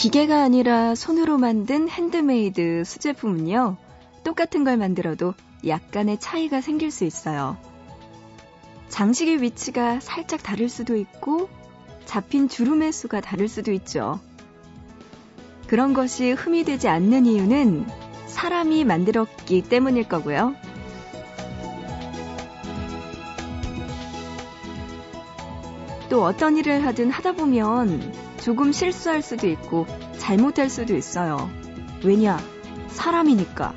기계가 아니라 손으로 만든 핸드메이드 수제품은요, 똑같은 걸 만들어도 약간의 차이가 생길 수 있어요. 장식의 위치가 살짝 다를 수도 있고, 잡힌 주름의 수가 다를 수도 있죠. 그런 것이 흠이 되지 않는 이유는 사람이 만들었기 때문일 거고요. 또 어떤 일을 하든 하다 보면 조금 실수할 수도 있고 잘못할 수도 있어요. 왜냐? 사람이니까.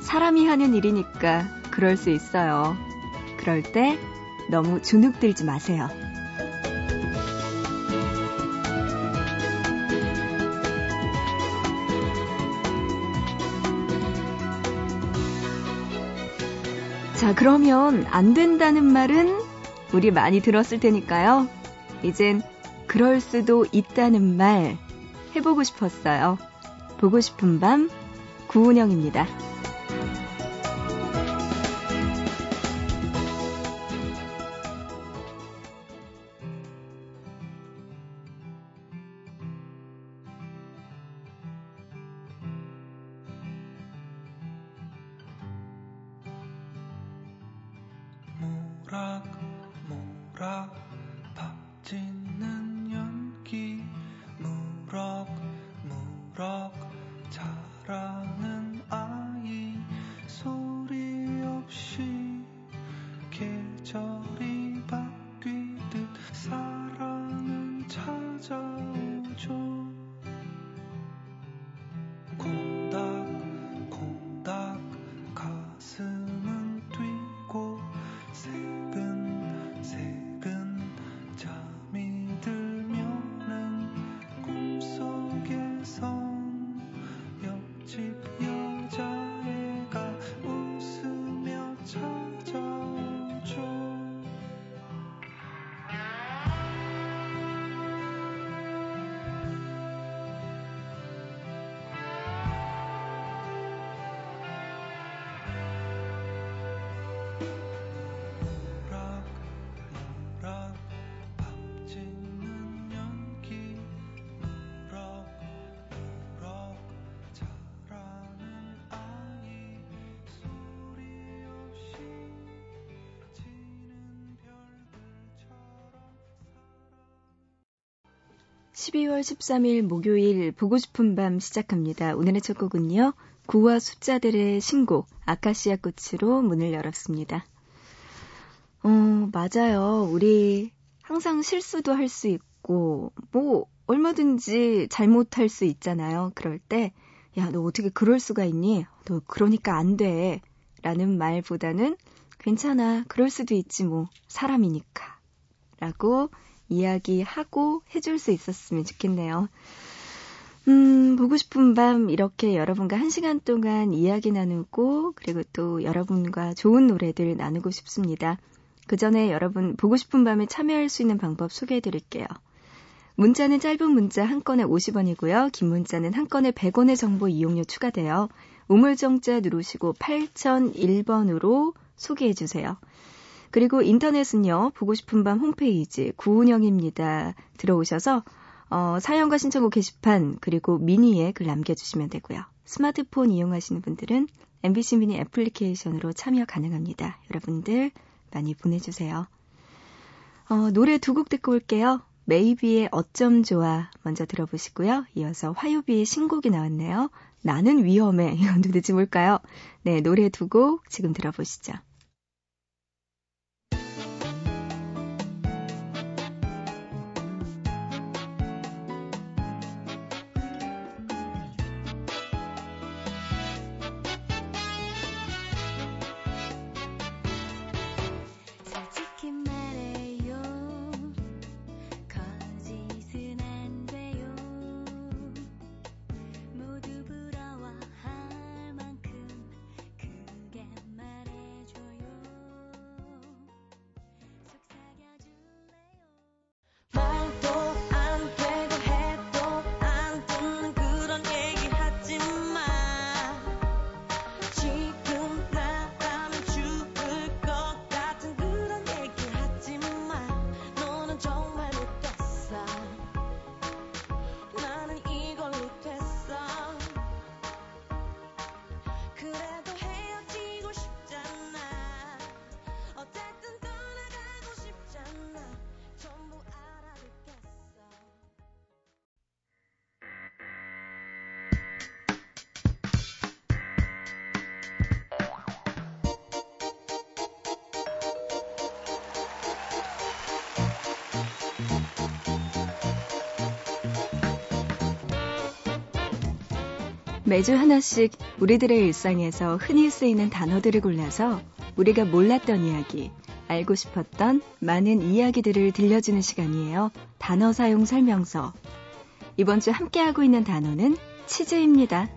사람이 하는 일이니까 그럴 수 있어요. 그럴 때 너무 주눅들지 마세요. 자, 그러면 안 된다는 말은 우리 많이 들었을 테니까요. 이젠 그럴 수도 있다는 말 해보고 싶었어요. 보고 싶은 밤 구은영입니다. 없이 계절이 12월 13일 목요일 보고 싶은 밤 시작합니다. 오늘의 첫 곡은요. 구와 숫자들의 신곡 아카시아 꽃으로 문을 열었습니다. 어, 맞아요. 우리 항상 실수도 할 수 있고 뭐 얼마든지 잘못할 수 있잖아요. 그럴 때 야, 너 어떻게 그럴 수가 있니? 너 그러니까 안 돼. 라는 말보다는 괜찮아. 그럴 수도 있지 뭐. 사람이니까. 라고 이야기하고 해줄 수 있었으면 좋겠네요. 음, 보고 싶은 밤 이렇게 여러분과 한 시간 동안 이야기 나누고 그리고 또 여러분과 좋은 노래들 나누고 싶습니다. 그 전에 여러분 보고 싶은 밤에 참여할 수 있는 방법 소개해 드릴게요. 문자는 짧은 문자 한 건에 50원이고요. 긴 문자는 한 건에 100원의 정보 이용료 추가되어 우물정자 누르시고 8001번으로 소개해 주세요. 그리고 인터넷은요, 보고 싶은 밤 홈페이지 구운영입니다. 들어오셔서 어, 사연과 신청곡 게시판 그리고 미니에 글 남겨주시면 되고요. 스마트폰 이용하시는 분들은 MBC 미니 애플리케이션으로 참여 가능합니다. 여러분들 많이 보내주세요. 어, 노래 두 곡 듣고 올게요. 메이비의 어쩜 좋아 먼저 들어보시고요. 이어서 화요비의 신곡이 나왔네요. 나는 위험해. 이건 도대체 뭘까요? 네, 노래 두 곡 지금 들어보시죠. 매주 하나씩 우리들의 일상에서 흔히 쓰이는 단어들을 골라서 우리가 몰랐던 이야기, 알고 싶었던 많은 이야기들을 들려주는 시간이에요. 단어 사용 설명서. 이번 주 함께하고 있는 단어는 치즈입니다.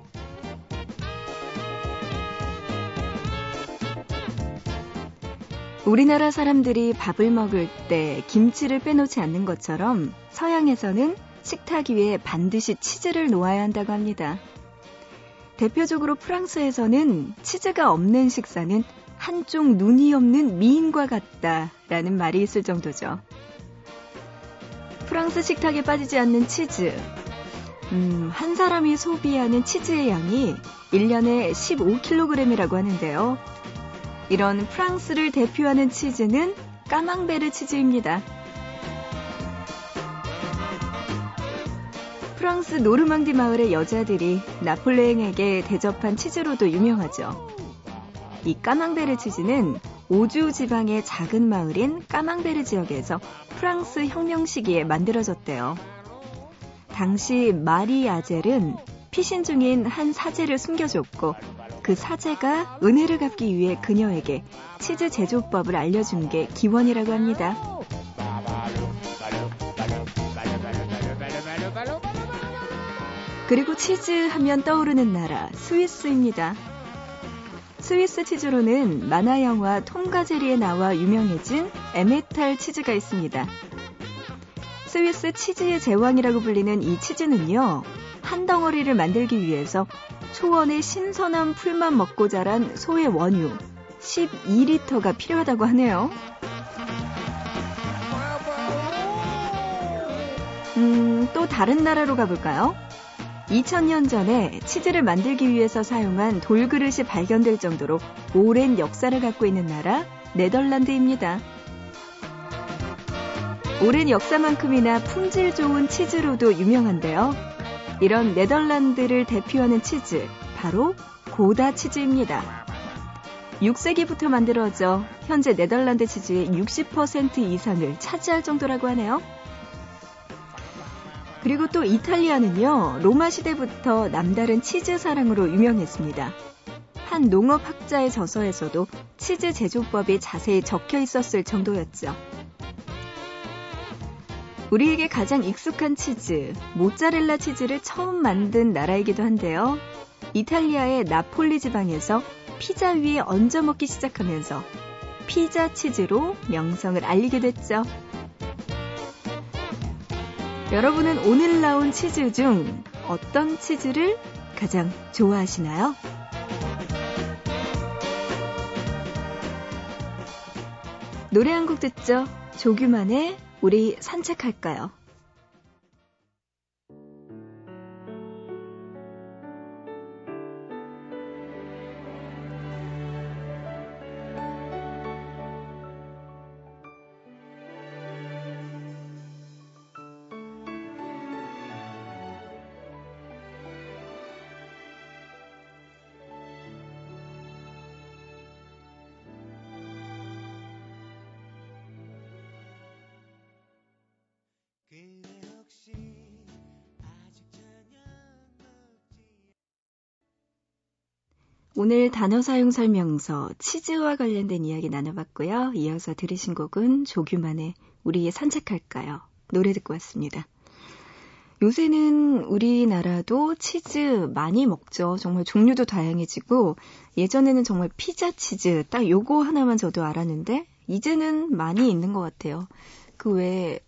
우리나라 사람들이 밥을 먹을 때 김치를 빼놓지 않는 것처럼 서양에서는 식탁 위에 반드시 치즈를 놓아야 한다고 합니다. 대표적으로 프랑스에서는 치즈가 없는 식사는 한쪽 눈이 없는 미인과 같다라는 말이 있을 정도죠. 프랑스 식탁에 빠지지 않는 치즈. 음, 한 사람이 소비하는 치즈의 양이 1년에 15kg이라고 하는데요. 이런 프랑스를 대표하는 치즈는 까망베르 치즈입니다. 프랑스 노르망디 마을의 여자들이 나폴레옹에게 대접한 치즈로도 유명하죠. 이 까망베르 치즈는 오주 지방의 작은 마을인 까망베르 지역에서 프랑스 혁명 시기에 만들어졌대요. 당시 마리 아젤은 피신 중인 한 사제를 숨겨줬고 그 사제가 은혜를 갚기 위해 그녀에게 치즈 제조법을 알려준 게 기원이라고 합니다. 그리고 치즈 하면 떠오르는 나라 스위스입니다. 스위스 치즈로는 만화 영화 톰과 제리에 나와 유명해진 에멘탈 치즈가 있습니다. 스위스 치즈의 제왕이라고 불리는 이 치즈는요, 한 덩어리를 만들기 위해서 초원의 신선한 풀만 먹고 자란 소의 원유 12리터가 필요하다고 하네요. 음, 또 다른 나라로 가볼까요? 2000년 전에 치즈를 만들기 위해서 사용한 돌그릇이 발견될 정도로 오랜 역사를 갖고 있는 나라 네덜란드입니다. 오랜 역사만큼이나 품질 좋은 치즈로도 유명한데요. 이런 네덜란드를 대표하는 치즈, 바로 고다 치즈입니다. 6세기부터 만들어져 현재 네덜란드 치즈의 60% 이상을 차지할 정도라고 하네요. 그리고 또 이탈리아는요, 로마 시대부터 남다른 치즈 사랑으로 유명했습니다. 한 농업학자의 저서에서도 치즈 제조법이 자세히 적혀 있었을 정도였죠. 우리에게 가장 익숙한 치즈, 모짜렐라 치즈를 처음 만든 나라이기도 한데요. 이탈리아의 나폴리 지방에서 피자 위에 얹어 먹기 시작하면서 피자 치즈로 명성을 알리게 됐죠. 여러분은 오늘 나온 치즈 중 어떤 치즈를 가장 좋아하시나요? 노래 한 곡 듣죠? 조규만의 우리 산책할까요? 오늘 단어 사용 설명서 치즈와 관련된 이야기 나눠봤고요. 이어서 들으신 곡은 조규만의 우리의 산책할까요? 노래 듣고 왔습니다. 요새는 우리나라도 치즈 많이 먹죠. 정말 종류도 다양해지고 예전에는 정말 피자 치즈 딱 요거 하나만 저도 알았는데 이제는 많이 있는 것 같아요. 그 외에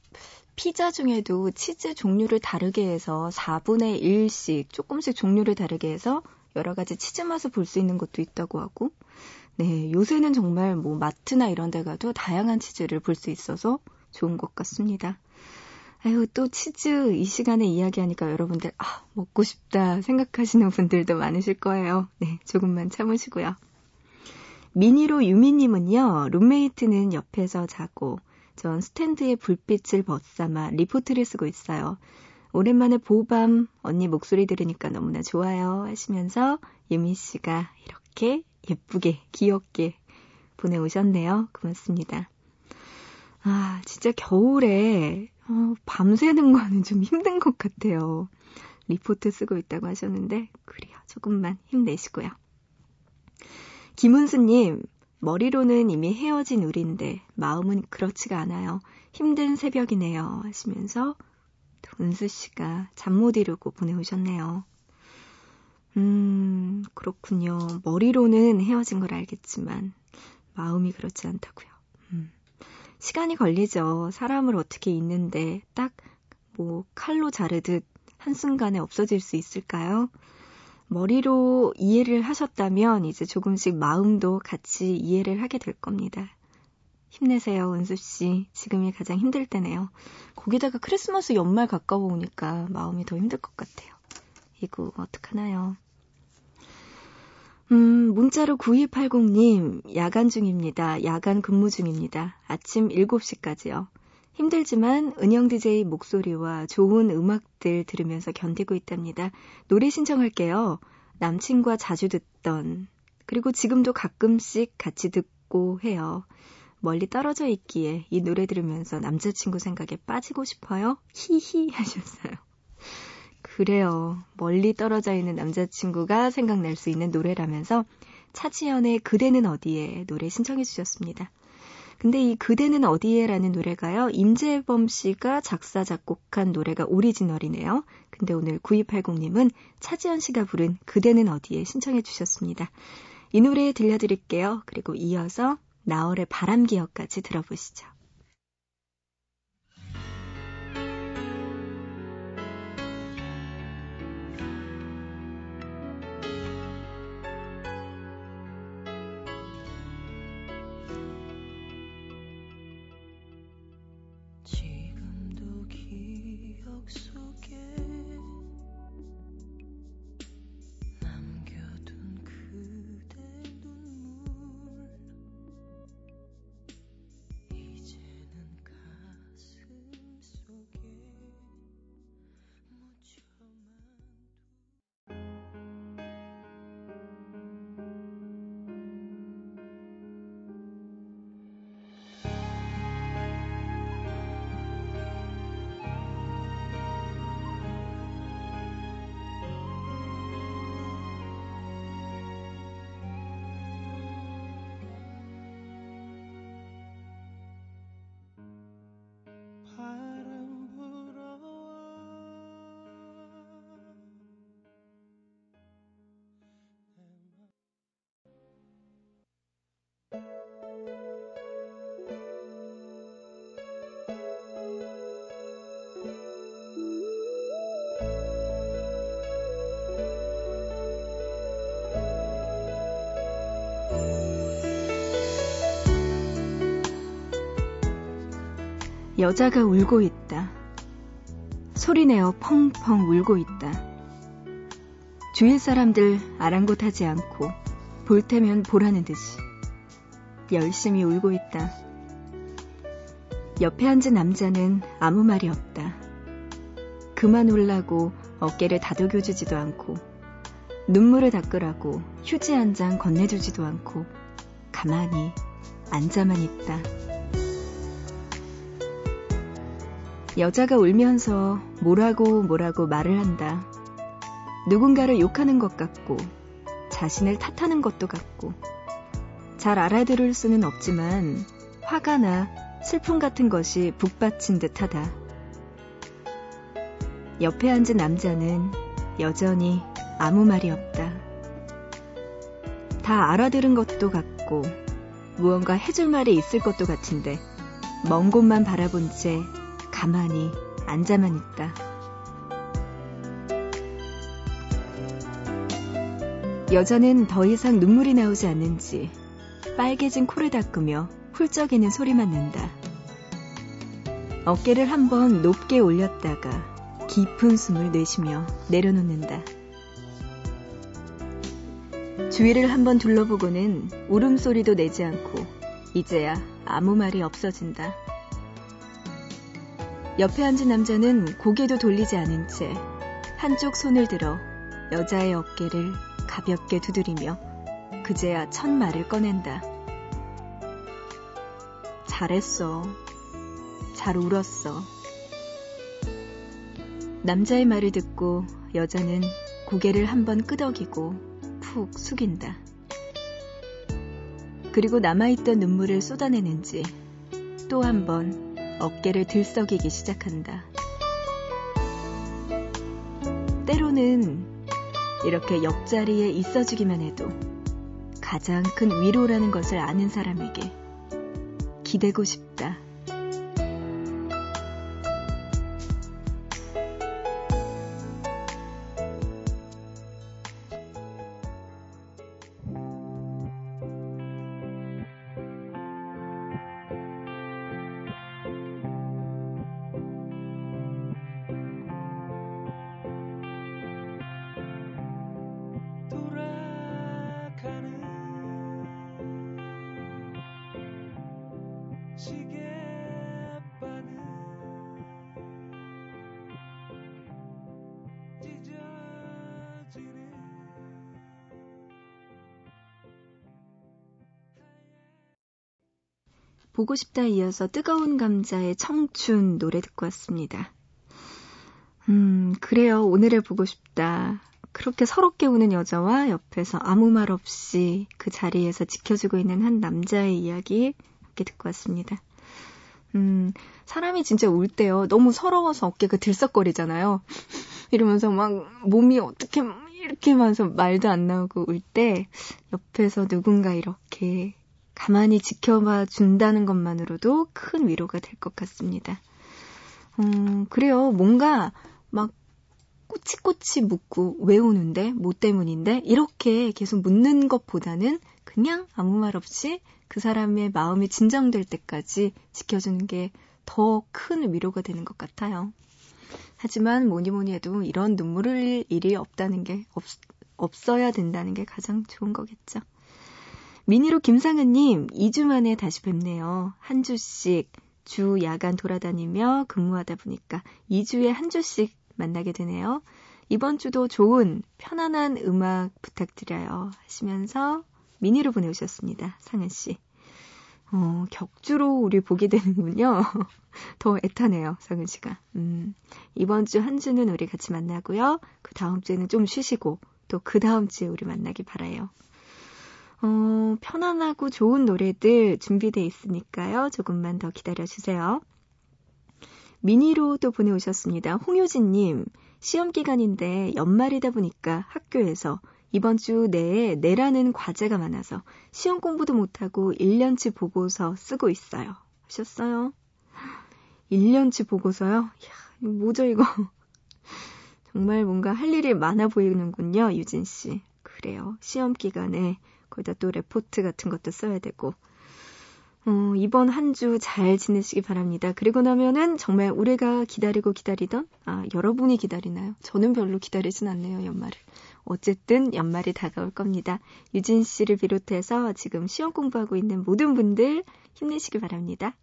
피자 중에도 치즈 종류를 다르게 해서 4분의 1씩 조금씩 종류를 다르게 해서 여러 가지 치즈 맛을 볼 수 있는 것도 있다고 하고, 네, 요새는 정말 뭐 마트나 이런 데 가도 다양한 치즈를 볼 수 있어서 좋은 것 같습니다. 아유, 또 치즈 이 시간에 이야기하니까 여러분들, 아, 먹고 싶다 생각하시는 분들도 많으실 거예요. 네, 조금만 참으시고요. 미니로 유미님은요, 룸메이트는 옆에서 자고, 전 스탠드에 불빛을 벗삼아 리포트를 쓰고 있어요. 오랜만에 보밤 언니 목소리 들으니까 너무나 좋아요 하시면서 유미 씨가 이렇게 예쁘게 귀엽게 보내오셨네요. 고맙습니다. 아, 진짜 겨울에 어, 밤새는 거는 좀 힘든 것 같아요. 리포트 쓰고 있다고 하셨는데, 그래요. 조금만 힘내시고요. 김은수님, 머리로는 이미 헤어진 우리인데, 마음은 그렇지가 않아요. 힘든 새벽이네요. 하시면서, 또 은수 씨가 잠 못 이루고 보내오셨네요. 음, 그렇군요. 머리로는 헤어진 걸 알겠지만, 마음이 그렇지 않다고요. 음. 시간이 걸리죠. 사람을 어떻게 잊는데, 딱, 뭐, 칼로 자르듯 한순간에 없어질 수 있을까요? 머리로 이해를 하셨다면, 이제 조금씩 마음도 같이 이해를 하게 될 겁니다. 힘내세요, 은수 씨. 지금이 가장 힘들 때네요. 거기다가 크리스마스 연말 가까워 오니까 마음이 더 힘들 것 같아요. 이거 어떡하나요? 음, 문자로 9280님, 야간 중입니다. 야간 근무 중입니다. 아침 7시까지요. 힘들지만 은영 DJ 목소리와 좋은 음악들 들으면서 견디고 있답니다. 노래 신청할게요. 남친과 자주 듣던, 그리고 지금도 가끔씩 같이 듣고 해요. 멀리 떨어져 있기에 이 노래 들으면서 남자친구 생각에 빠지고 싶어요? 히히 하셨어요. 그래요. 멀리 떨어져 있는 남자친구가 생각날 수 있는 노래라면서 차지연의 그대는 어디에 노래 신청해 주셨습니다. 근데 이 그대는 어디에라는 노래가요. 임재범 씨가 작사 작곡한 노래가 오리지널이네요. 근데 오늘 9280님은 차지연 씨가 부른 그대는 어디에 신청해 주셨습니다. 이 노래 들려드릴게요. 그리고 이어서 나월의 바람기억까지 들어보시죠. 여자가 울고 있다. 소리내어 펑펑 울고 있다. 주위 사람들 아랑곳하지 않고 볼 테면 보라는 듯이 열심히 울고 있다. 옆에 앉은 남자는 아무 말이 없다. 그만 울라고 어깨를 다독여주지도 않고 눈물을 닦으라고 휴지 한 장 건네주지도 않고 가만히 앉아만 있다. 여자가 울면서 뭐라고 뭐라고 말을 한다. 누군가를 욕하는 것 같고, 자신을 탓하는 것도 같고, 잘 알아들을 수는 없지만, 화가 나 슬픔 같은 것이 북받친 듯 하다. 옆에 앉은 남자는 여전히 아무 말이 없다. 다 알아들은 것도 같고, 무언가 해줄 말이 있을 것도 같은데, 먼 곳만 바라본 채 가만히 앉아만 있다. 여자는 더 이상 눈물이 나오지 않는지 빨개진 코를 닦으며 훌쩍이는 소리만 낸다. 어깨를 한번 높게 올렸다가 깊은 숨을 내쉬며 내려놓는다. 주위를 한번 둘러보고는 울음소리도 내지 않고 이제야 아무 말이 없어진다. 옆에 앉은 남자는 고개도 돌리지 않은 채 한쪽 손을 들어 여자의 어깨를 가볍게 두드리며 그제야 첫 말을 꺼낸다. 잘했어. 잘 울었어. 남자의 말을 듣고 여자는 고개를 한번 끄덕이고 푹 숙인다. 그리고 남아있던 눈물을 쏟아내는지 또 한번 어깨를 들썩이기 시작한다. 때로는 이렇게 옆자리에 있어주기만 해도 가장 큰 위로라는 것을 아는 사람에게 기대고 싶다. 보고 싶다 이어서 뜨거운 감자의 청춘 노래 듣고 왔습니다. 음, 그래요. 오늘을 보고 싶다. 그렇게 서럽게 우는 여자와 옆에서 아무 말 없이 그 자리에서 지켜주고 있는 한 남자의 이야기 함께 듣고 왔습니다. 음, 사람이 진짜 울 때요. 너무 서러워서 어깨가 들썩거리잖아요. 이러면서 막 몸이 어떻게 이렇게 하면서 말도 안 나오고 울 때 옆에서 누군가 이렇게 가만히 지켜봐 준다는 것만으로도 큰 위로가 될 것 같습니다. 음, 그래요. 뭔가 막 꼬치꼬치 묻고 왜 우는데? 뭐 때문인데? 이렇게 계속 묻는 것보다는 그냥 아무 말 없이 그 사람의 마음이 진정될 때까지 지켜주는 게 더 큰 위로가 되는 것 같아요. 하지만 뭐니 뭐니 해도 이런 눈물 흘릴 일이 없다는 게 없, 없어야 된다는 게 가장 좋은 거겠죠. 미니로 김상은님, 2주 만에 다시 뵙네요. 한 주씩 주 야간 돌아다니며 근무하다 보니까 2주에 한 주씩 만나게 되네요. 이번 주도 좋은, 편안한 음악 부탁드려요. 하시면서 미니로 보내오셨습니다. 상은 씨. 어, 격주로 우리 보게 되는군요. 더 애타네요, 상은 씨가. 음, 이번 주 한 주는 우리 같이 만나고요. 그 다음 주에는 좀 쉬시고, 또 그 다음 주에 우리 만나기 바라요. 어, 편안하고 좋은 노래들 준비되어 있으니까요. 조금만 더 기다려주세요. 미니로 또 보내오셨습니다. 홍효진님, 시험 기간인데 연말이다 보니까 학교에서 이번 주 내에 내라는 과제가 많아서 시험 공부도 못하고 1년치 보고서 쓰고 있어요. 하셨어요? 1년치 보고서요? 이야, 뭐죠, 이거? 정말 뭔가 할 일이 많아 보이는군요, 유진 씨. 그래요. 시험 기간에 거기다 또 레포트 같은 것도 써야 되고. 어, 이번 한 주 잘 지내시기 바랍니다. 그리고 나면은 정말 우리가 기다리고 기다리던, 아, 여러분이 기다리나요? 저는 별로 기다리진 않네요, 연말을. 어쨌든 연말이 다가올 겁니다. 유진 씨를 비롯해서 지금 시험 공부하고 있는 모든 분들 힘내시기 바랍니다.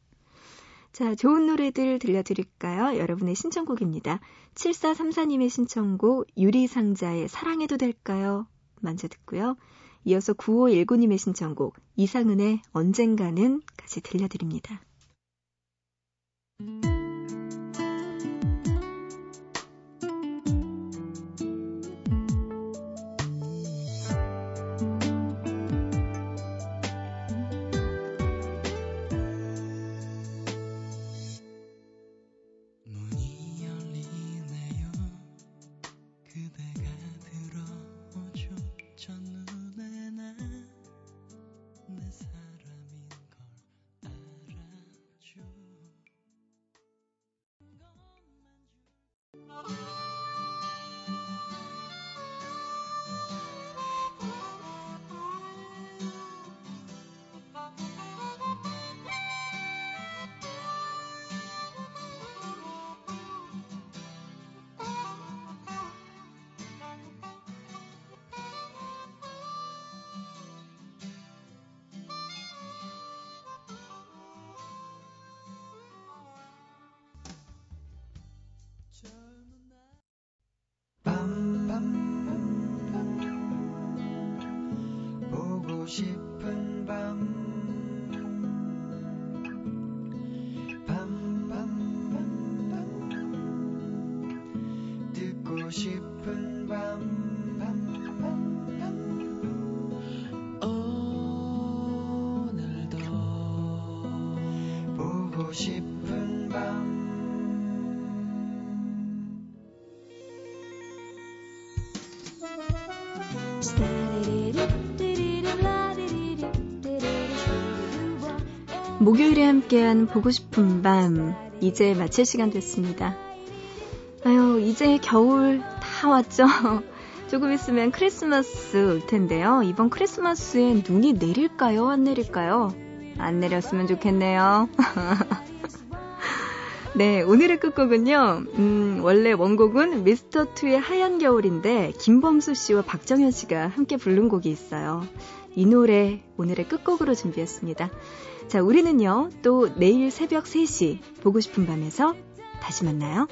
자, 좋은 노래들 들려드릴까요? 여러분의 신청곡입니다. 7434님의 신청곡 유리상자의 사랑해도 될까요? 먼저 듣고요. 이어서 9519님의 신청곡 이상은의 언젠가는 같이 들려드립니다. 목요일에 함께한 보고 싶은 밤 이제 마칠 시간 됐습니다. 아유 이제 겨울 다 왔죠. 조금 있으면 크리스마스 올 텐데요. 이번 크리스마스에 눈이 내릴까요? 안 내릴까요? 안 내렸으면 좋겠네요. 네, 오늘의 끝곡은요. 음, 원래 원곡은 미스터 투의 하얀 겨울인데 김범수 씨와 박정현 씨가 함께 부른 곡이 있어요. 이 노래 오늘의 끝곡으로 준비했습니다. 자, 우리는요. 또 내일 새벽 3시 보고 싶은 밤에서 다시 만나요.